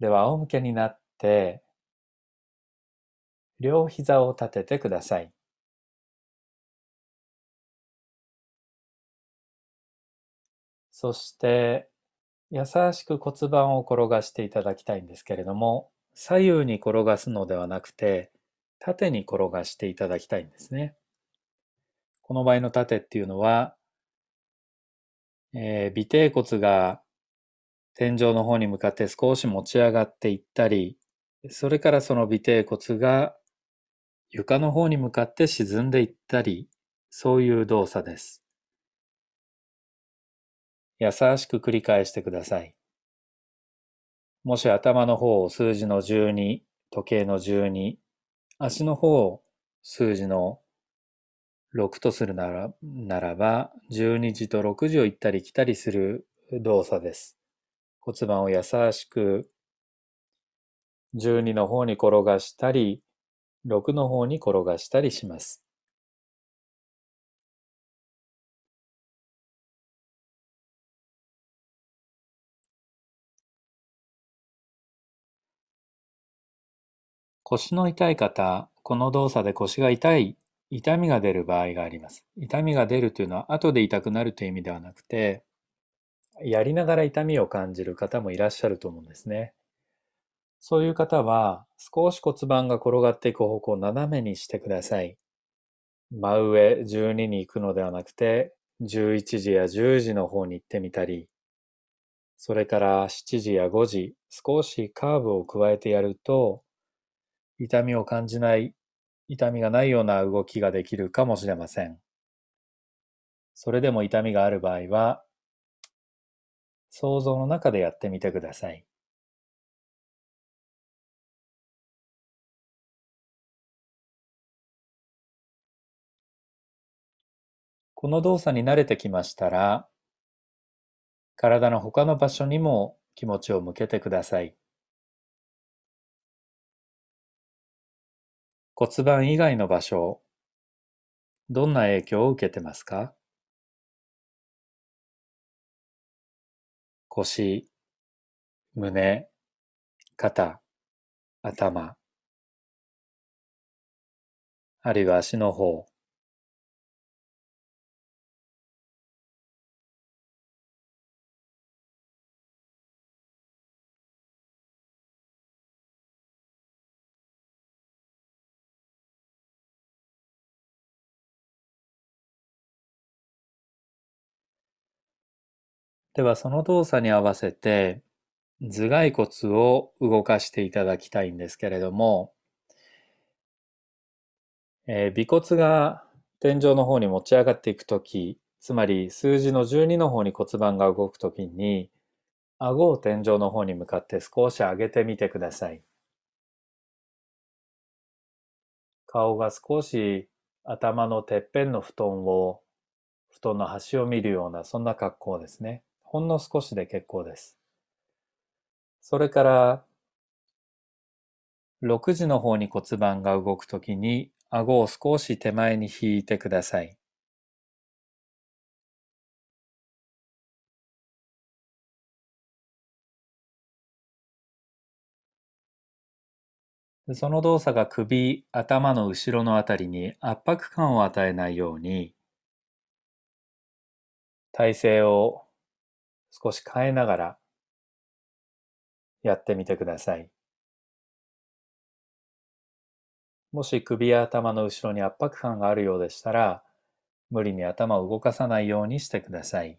では仰向けになって、両膝を立ててください。そして、優しく骨盤を転がしていただきたいんですけれども、左右に転がすのではなくて、縦に転がしていただきたいんですね。この場合の縦っていうのは、えー、尾低骨が天井の方に向かって少し持ち上がっていったり、それからその尾低骨が床の方に向かって沈んでいったり、そういう動作です。優しく繰り返してください。もし頭の方を数字の12、時計の12、足の方を数字の6とするならならば、12時と6時を行ったり来たりする動作です。骨盤を優しく12の方に転がしたり、6の方に転がしたりします。腰の痛い方、この動作で腰が痛い、痛みが出る場合があります。痛みが出るというのは後で痛くなるという意味ではなくて、やりながら痛みを感じる方もいらっしゃると思うんですね。そういう方は少し骨盤が転がっていく方向を斜めにしてください。真上12に行くのではなくて11時や10時の方に行ってみたり、それから7時や5時少しカーブを加えてやると痛みを感じない、痛みがないような動きができるかもしれません。それでも痛みがある場合は想像の中でやってみてください。この動作に慣れてきましたら、体の他の場所にも気持ちを向けてください。骨盤以外の場所、どんな影響を受けてますか？腰、胸、肩、頭、あるいは足の方、ではその動作に合わせて頭蓋骨を動かしていただきたいんですけれども、えー、尾骨が天井の方に持ち上がっていくとき、つまり数字の12の方に骨盤が動くときに、顎を天井の方に向かって少し上げてみてください。顔が少し頭のてっぺんの布団を、布団の端を見るような、そんな格好ですね。ほんの少しで結構です。それから、6時の方に骨盤が動くときに、顎を少し手前に引いてください。その動作が首、頭の後ろのあたりに圧迫感を与えないように、体勢を少し変えながらやってみてください。もし首や頭の後ろに圧迫感があるようでしたら、無理に頭を動かさないようにしてください。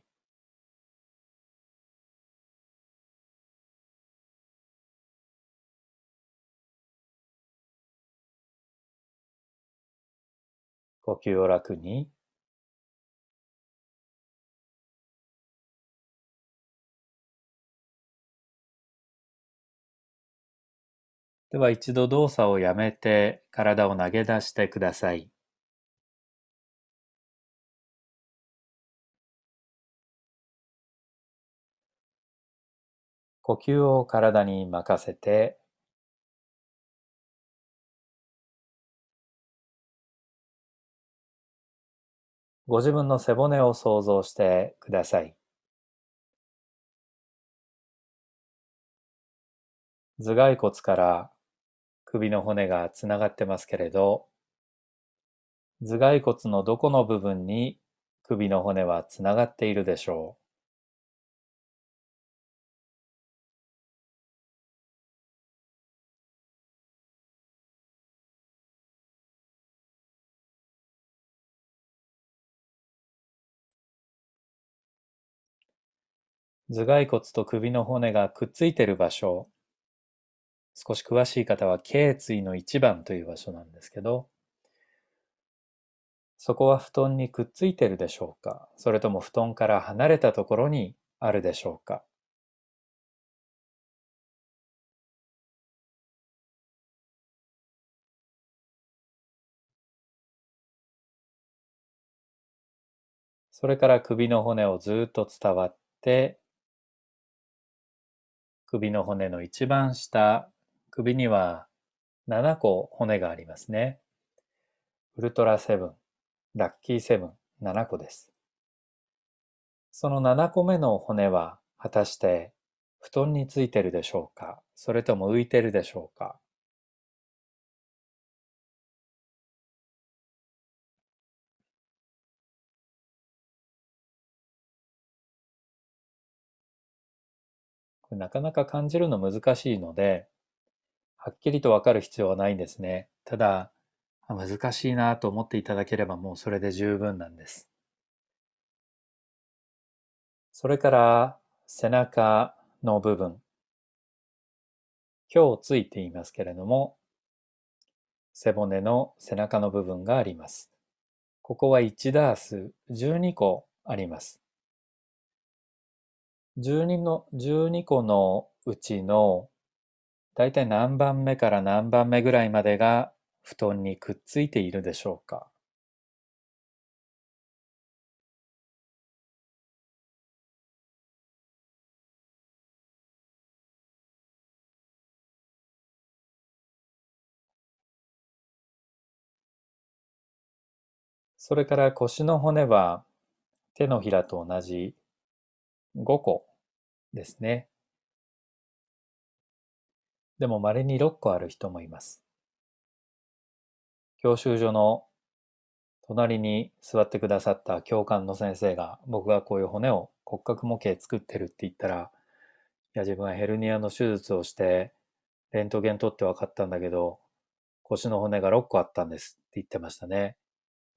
呼吸を楽にでは一度動作をやめて体を投げ出してください。呼吸を体に任せてご自分の背骨を想像してください。頭蓋骨から首の骨がつながってますけれど、頭蓋骨のどこの部分に首の骨はつながっているでしょう。頭蓋骨と首の骨がくっついている場所、少し詳しい方は頸椎の一番という場所なんですけど、そこは布団にくっついてるでしょうか？それとも布団から離れたところにあるでしょうか？それから首の骨をずっと伝わって首の骨の一番下、首には7個骨がありますね。ウルトラセブン、ラッキーセブン、7個です。その7個目の骨は果たして布団についてるでしょうか？それとも浮いてるでしょうか？なかなか感じるの難しいので、はっきりとわかる必要はないんですね。ただ、難しいなと思っていただければもうそれで十分なんです。それから背中の部分。今日ついていますけれども、背骨の背中の部分があります。ここは1ダース12個あります。12の、12個のうちの、だいたい何番目から何番目ぐらいまでが布団にくっついているでしょうか？それから腰の骨は手のひらと同じ5個ですね。でも稀に6個ある人もいます。教習所の隣に座ってくださった教官の先生が僕がこういう骨を骨格模型作ってるって言ったら、いや自分はヘルニアの手術をしてレントゲン取って分かったんだけど、腰の骨が6個あったんですって言ってましたね。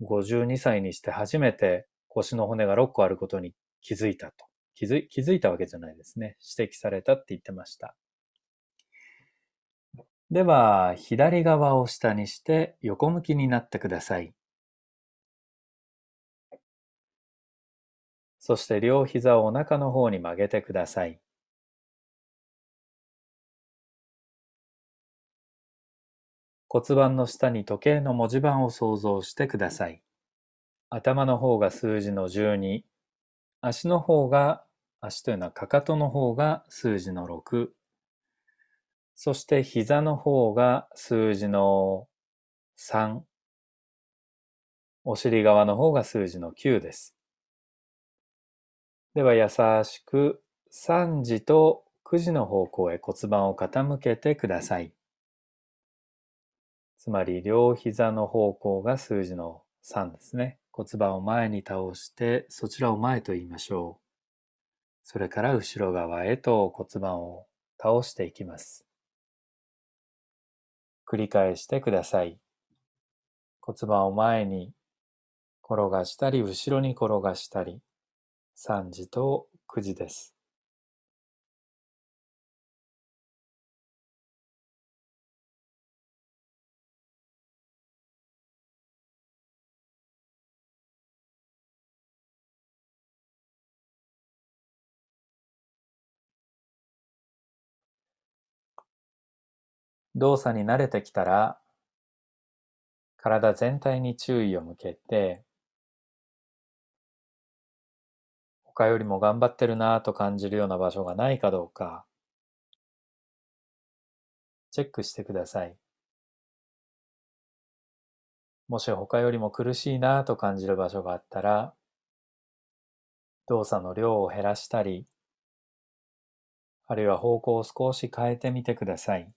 52歳にして初めて腰の骨が6個あることに気づいたと。気づ気づいたわけじゃないですね。指摘されたって言ってました。では、左側を下にして横向きになってください。そして両膝をお腹の方に曲げてください。骨盤の下に時計の文字盤を想像してください。頭の方が数字の12、足の方が、足というのはかかとの方が数字の6、そして膝の方が数字の3、お尻側の方が数字の9です。では優しく3時と9時の方向へ骨盤を傾けてください。つまり両膝の方向が数字の3ですね。骨盤を前に倒して、そちらを前と言いましょう。それから後ろ側へと骨盤を倒していきます。繰り返してください。骨盤を前に転がしたり、後ろに転がしたり、3時と9時です。動作に慣れてきたら、体全体に注意を向けて、他よりも頑張ってるなぁと感じるような場所がないかどうか、チェックしてください。もし他よりも苦しいなぁと感じる場所があったら、動作の量を減らしたり、あるいは方向を少し変えてみてください。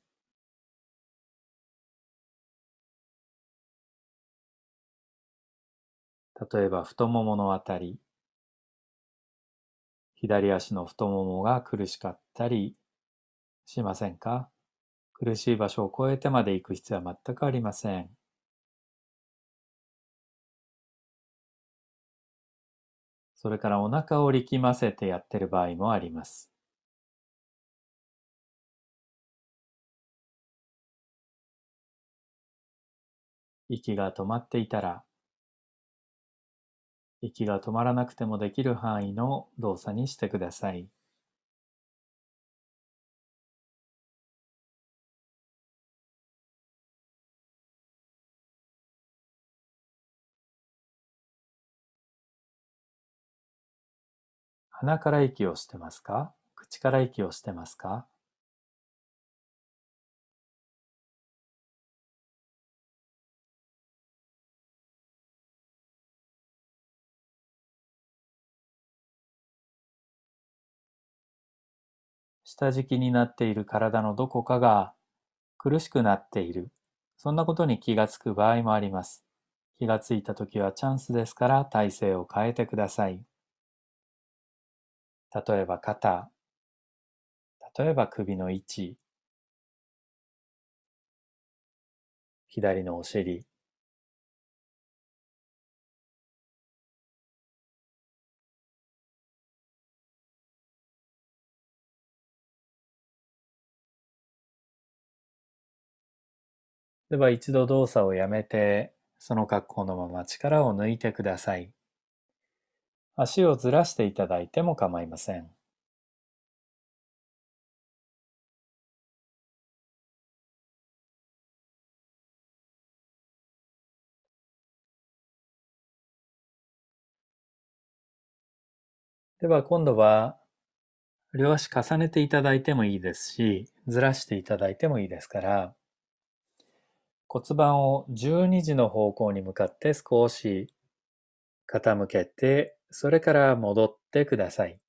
例えば太もものあたり、左足の太ももが苦しかったりしませんか？苦しい場所を越えてまで行く必要は全くありません。それからお腹を力ませてやってる場合もあります。息が止まっていたら、息が止まらなくてもできる範囲の動作にしてください。鼻から息をしてますか？口から息をしてますか？下敷きになっている体のどこかが苦しくなっている。そんなことに気がつく場合もあります。気がついたときはチャンスですから体勢を変えてください。例えば肩、例えば首の位置、左のお尻、では一度動作をやめて、その格好のまま力を抜いてください。足をずらしていただいても構いません。では今度は両足重ねていただいてもいいですし、ずらしていただいてもいいですから、骨盤を12時の方向に向かって少し傾けて、それから戻ってください。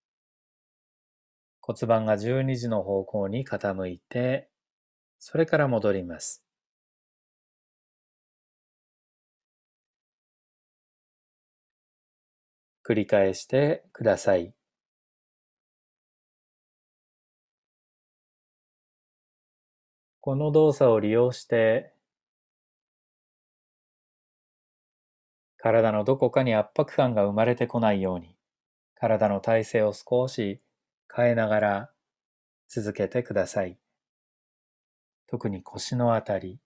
骨盤が12時の方向に傾いて、それから戻ります。繰り返してください。この動作を利用して体のどこかに圧迫感が生まれてこないように、体の体勢を少し変えながら続けてください。特に腰のあたり、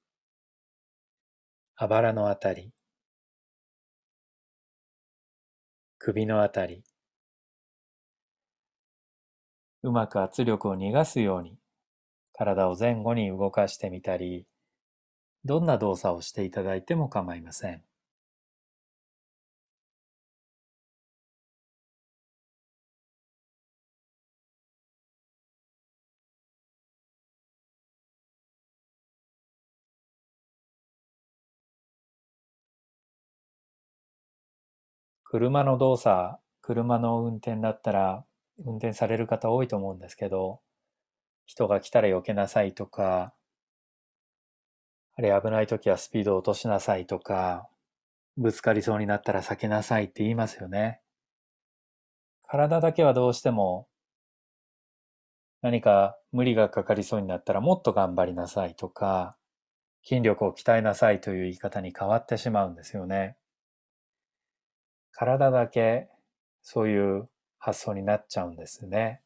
あばらのあたり、首のあたり、うまく圧力を逃がすように体を前後に動かしてみたり、どんな動作をしていただいても構いません。車の動作、車の運転だったら、運転される方多いと思うんですけど、人が来たら避けなさいとか、あれ危ない時はスピード落としなさいとか、ぶつかりそうになったら避けなさいって言いますよね。体だけはどうしても何か無理がかかりそうになったらもっと頑張りなさいとか、筋力を鍛えなさいという言い方に変わってしまうんですよね。体だけそういう発想になっちゃうんですね。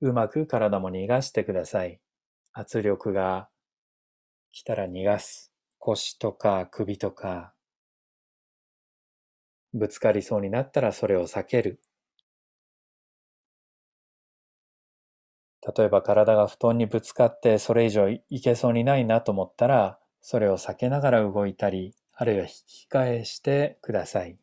うまく体も逃がしてください。圧力が来たら逃がす。腰とか首とか、ぶつかりそうになったらそれを避ける。例えば体が布団にぶつかってそれ以上いけそうにないなと思ったら、それを避けながら動いたり、あるいは引き返してください。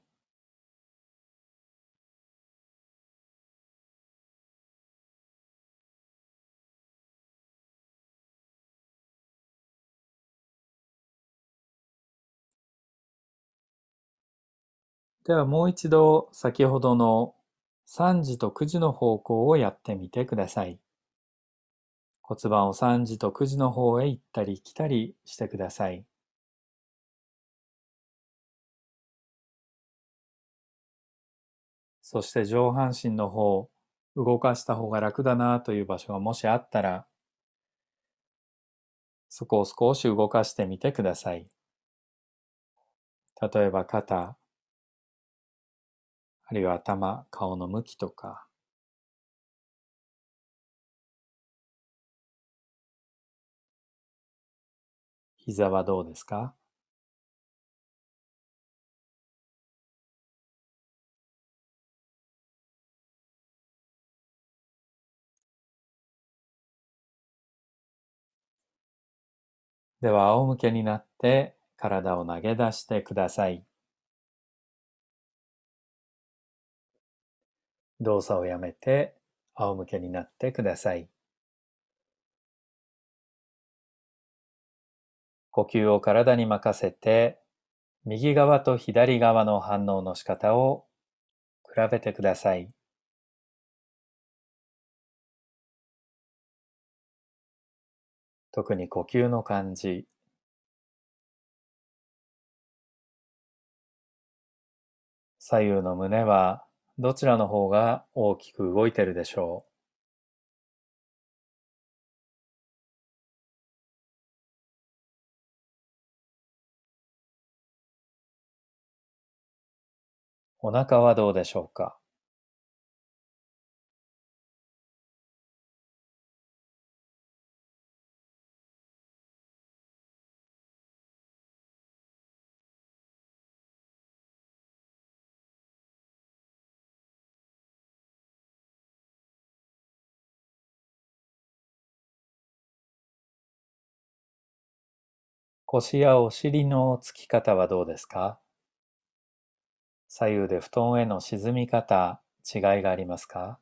ではもう一度先ほどの3時と9時の方向をやってみてください。骨盤を3時と9時の方へ行ったり来たりしてください。そして上半身の方、動かした方が楽だなという場所がもしあったら、そこを少し動かしてみてください。例えば肩、あるいは頭、顔の向きとか、膝はどうですか？では仰向けになって体を投げ出してください。動作をやめて仰向けになってください。呼吸を体に任せて右側と左側の反応の仕方を比べてください。特に呼吸の感じ、左右の胸はどちらの方が大きく動いてるでしょう？お腹はどうでしょうか？腰やお尻のつき方はどうですか？左右で布団への沈み方、違いがありますか？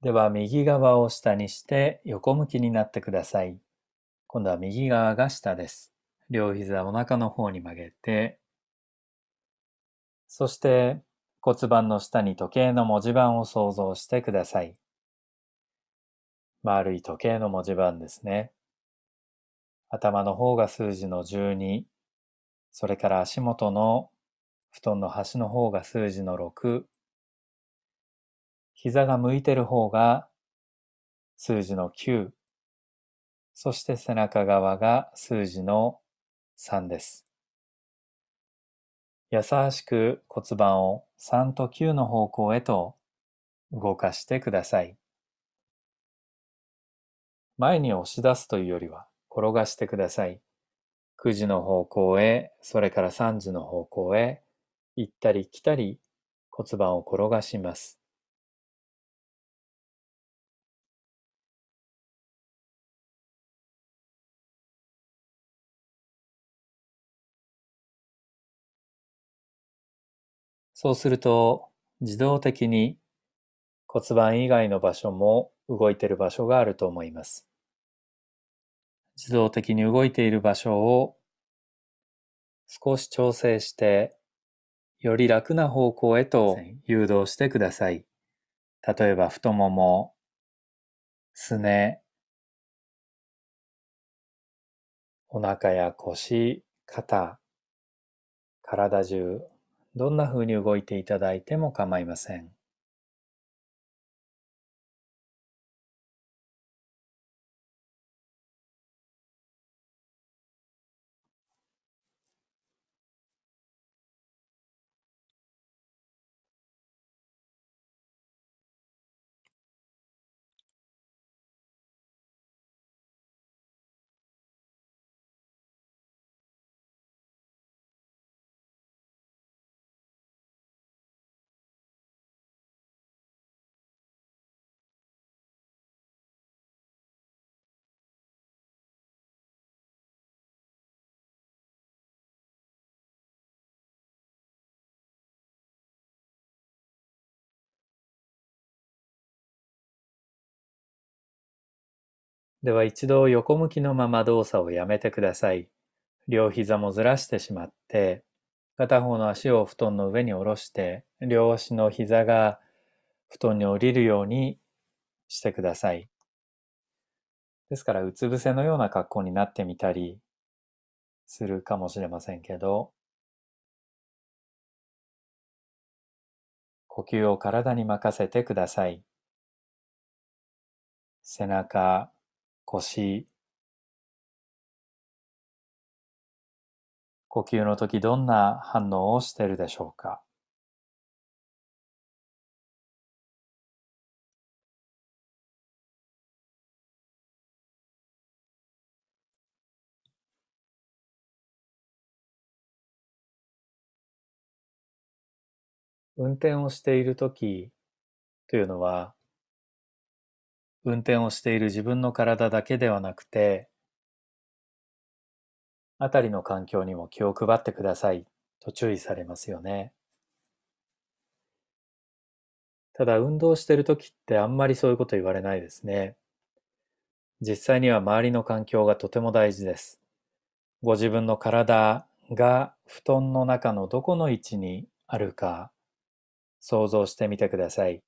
では右側を下にして横向きになってください。今度は右側が下です。両膝お腹の方に曲げて、そして骨盤の下に時計の文字盤を想像してください。丸い時計の文字盤ですね。頭の方が数字の12、それから足元の布団の端の方が数字の6、膝が向いてる方が数字の9、そして背中側が数字の3です。優しく骨盤を3と9の方向へと動かしてください。前に押し出すというよりは転がしてください。9時の方向へ、それから3時の方向へ、行ったり来たり骨盤を転がします。そうすると自動的に骨盤以外の場所も動いている場所があると思います。自動的に動いている場所を少し調整してより楽な方向へと誘導してください。例えば太もも、すね、お腹や腰、肩、体中どんな風に動いていただいても構いません。では一度横向きのまま動作をやめてください。両膝もずらしてしまって、片方の足を布団の上に下ろして、両足の膝が布団に降りるようにしてください。ですから、うつ伏せのような格好になってみたりするかもしれませんけど、呼吸を体に任せてください。背中、腰、呼吸の時どんな反応をしているでしょうか？運転をしている時というのは運転をしている自分の体だけではなくて、あたりの環境にも気を配ってくださいと注意されますよね。ただ運動してる時ってあんまりそういうこと言われないですね。実際には周りの環境がとても大事です。ご自分の体が布団の中のどこの位置にあるか想像してみてください。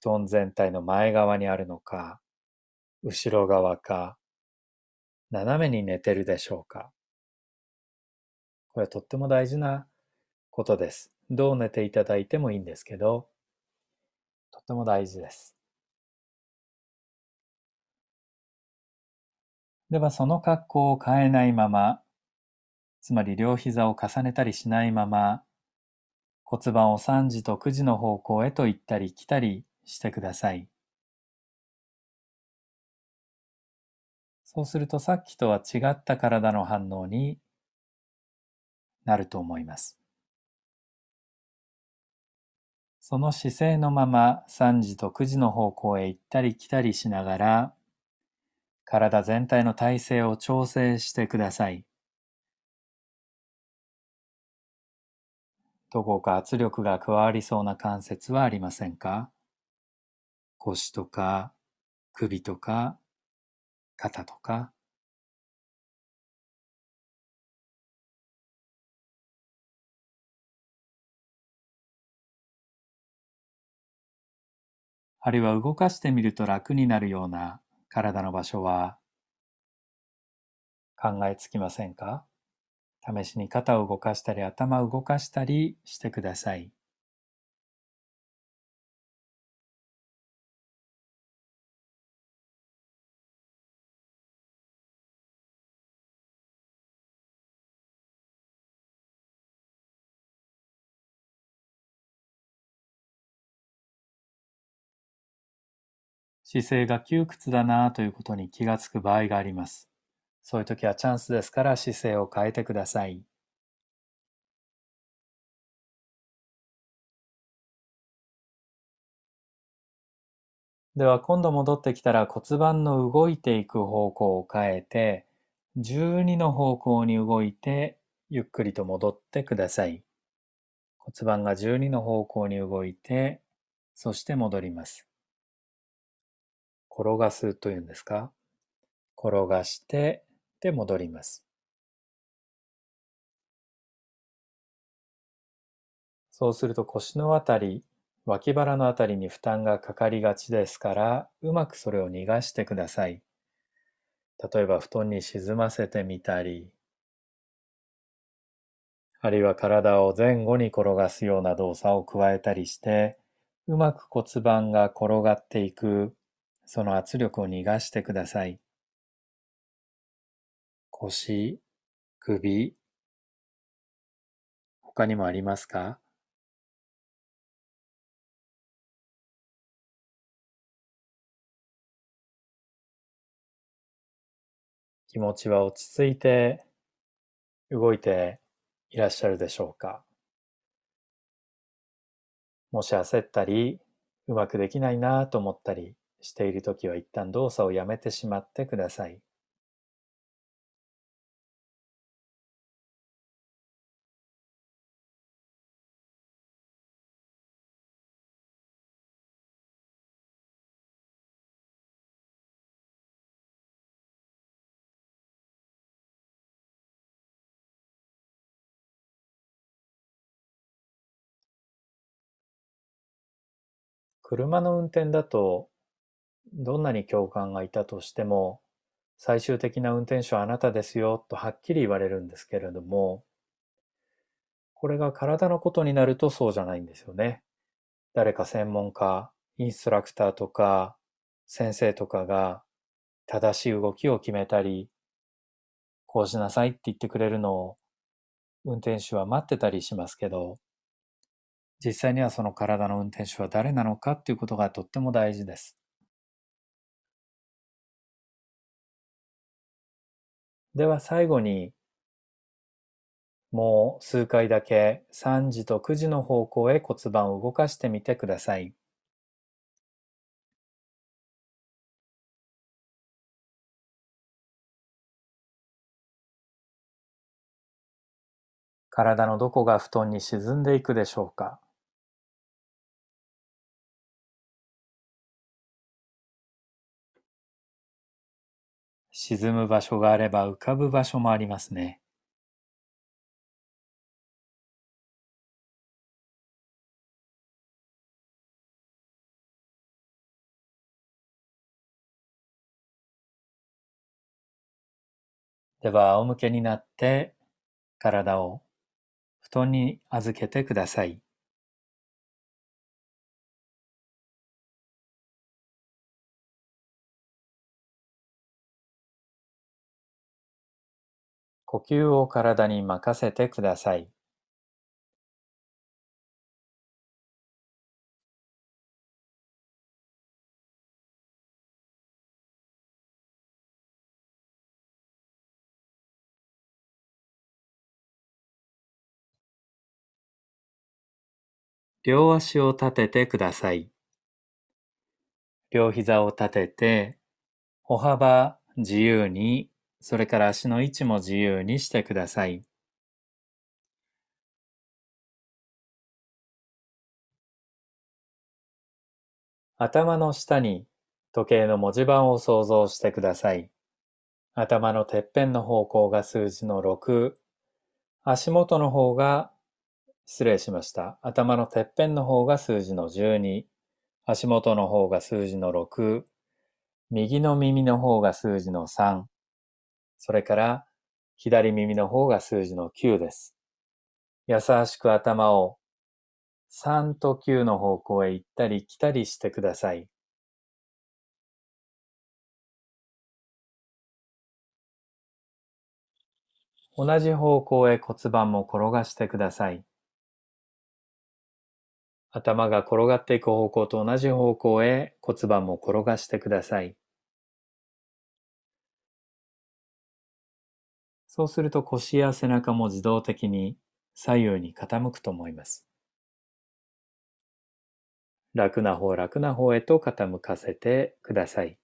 布団全体の前側にあるのか、後ろ側か、斜めに寝てるでしょうか。これはとっても大事なことです。どう寝ていただいてもいいんですけど、とっても大事です。ではその格好を変えないまま、つまり両膝を重ねたりしないまま、骨盤を3時と9時の方向へと行ったり来たりしてください。そうするとさっきとは違った体の反応になると思います。その姿勢のまま3時と9時の方向へ行ったり来たりしながら体全体の体勢を調整してください。どこか圧力が加わりそうな関節はありませんか？腰とか首とか肩とかあるいは動かしてみると楽になるような体の場所は考えつきませんか？試しに肩を動かしたり頭を動かしたりしてください。姿勢が窮屈だなということに気がつく場合があります。そういう時はチャンスですから姿勢を変えてください。では今度戻ってきたら骨盤の動いていく方向を変えて12の方向に動いてゆっくりと戻ってください。骨盤が12の方向に動いてそして戻ります。転がすというんですか？転がしてで戻ります。そうすると腰のあたり、脇腹のあたりに負担がかかりがちですから、うまくそれを逃がしてください。例えば布団に沈ませてみたり、あるいは体を前後に転がすような動作を加えたりして、うまく骨盤が転がっていくその圧力を逃がしてください。腰、首、他にもありますか？気持ちは落ち着いて動いていらっしゃるでしょうか？もし焦ったりうまくできないなと思ったりしているときは一旦動作をやめてしまってください。車の運転だとどんなに教官がいたとしても、最終的な運転手はあなたですよとはっきり言われるんですけれども、これが体のことになるとそうじゃないんですよね。誰か専門家、インストラクターとか、先生とかが正しい動きを決めたり、こうしなさいって言ってくれるのを運転手は待ってたりしますけど、実際にはその体の運転手は誰なのかっていうことがとっても大事です。では最後に、もう数回だけ3時と9時の方向へ骨盤を動かしてみてください。体のどこが布団に沈んでいくでしょうか沈む場所があれば浮かぶ場所もありますね。では仰向けになって体を布団に預けてください。呼吸を体に任せてください。両足を立ててください。両膝を立てて、歩幅自由にそれから足の位置も自由にしてください。頭の下に時計の文字盤を想像してください。頭のてっぺんの方向が数字の6、足元の方が、失礼しました。頭のてっぺんの方が数字の12、足元の方が数字の6、右の耳の方が数字の3、それから左耳の方が数字の9です。優しく頭を3と9の方向へ行ったり来たりしてください。同じ方向へ骨盤も転がしてください。頭が転がっていく方向と同じ方向へ骨盤も転がしてください。そうすると腰や背中も自動的に左右に傾くと思います。楽な方楽な方へと傾かせてください。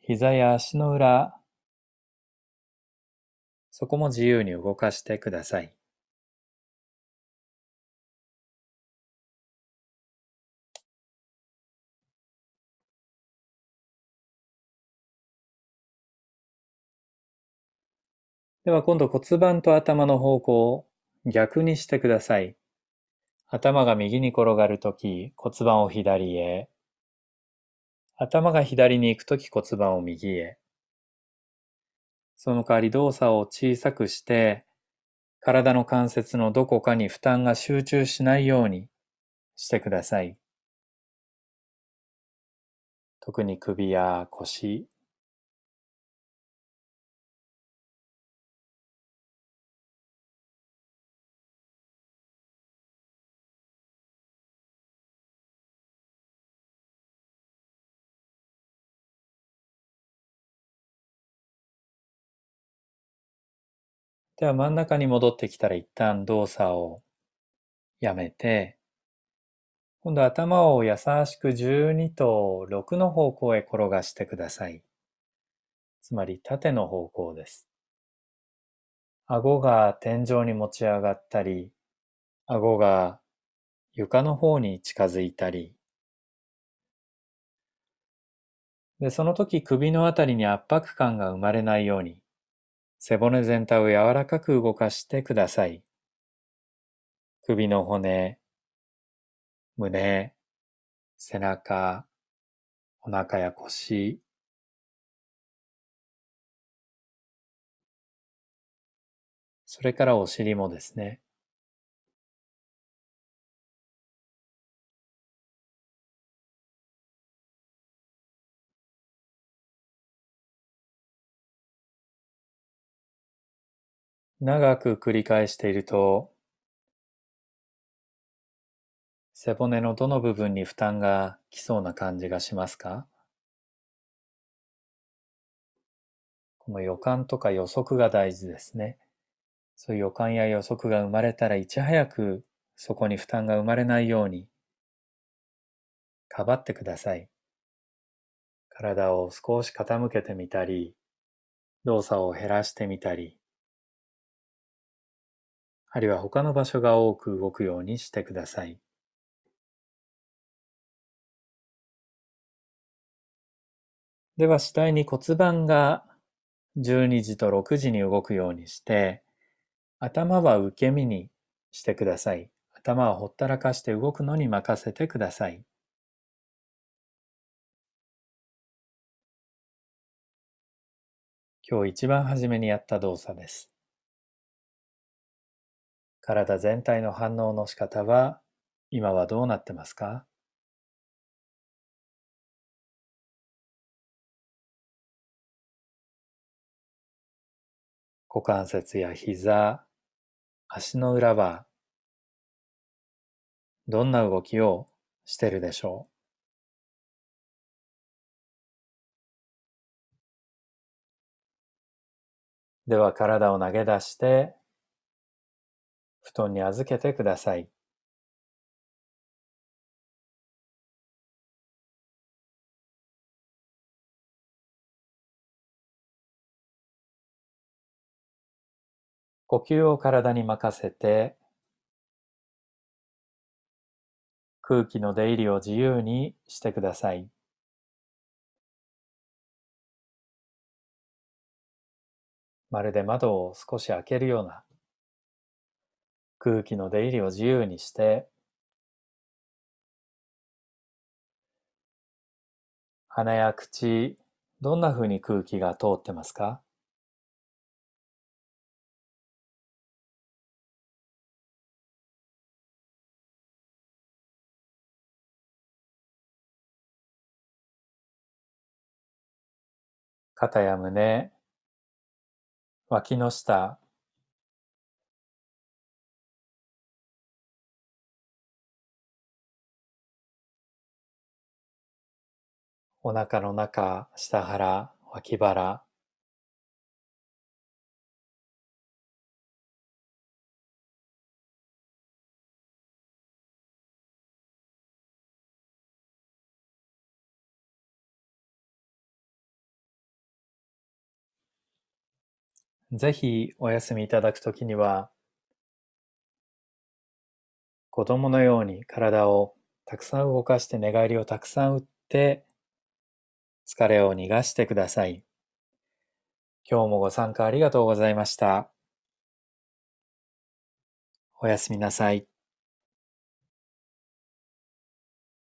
膝や足の裏、そこも自由に動かしてください。では今度骨盤と頭の方向を逆にしてください。頭が右に転がるとき骨盤を左へ。頭が左に行くとき骨盤を右へ。その代わり動作を小さくして、体の関節のどこかに負担が集中しないようにしてください。特に首や腰、では真ん中に戻ってきたら一旦動作をやめて、今度頭を優しく12と6の方向へ転がしてください。つまり縦の方向です。顎が天井に持ち上がったり、顎が床の方に近づいたり、で、その時首のあたりに圧迫感が生まれないように、背骨全体を柔らかく動かしてください。首の骨、胸、背中、お腹や腰、それからお尻もですね。長く繰り返していると、背骨のどの部分に負担がきそうな感じがしますか？この予感とか予測が大事ですね。そういう予感や予測が生まれたらいち早くそこに負担が生まれないようにかばってください。体を少し傾けてみたり、動作を減らしてみたり、あるいは他の場所が多く動くようにしてください。では次第に骨盤が12時と6時に動くようにして、頭は受け身にしてください。頭はほったらかして動くのに任せてください。今日一番初めにやった動作です。体全体の反応の仕方は今はどうなってますか？股関節や膝、足の裏はどんな動きをしてるでしょう？では体を投げ出して布団に預けてください。呼吸を体に任せて空気の出入りを自由にしてください。まるで窓を少し開けるような空気の出入りを自由にして。鼻や口どんな風に空気が通ってますか？肩や胸、脇の下、お腹の中、下腹、脇腹、ぜひお休みいただくときには、子供のように体をたくさん動かして寝返りをたくさん打って疲れを逃がしてください。今日もご参加ありがとうございました。おやすみなさい。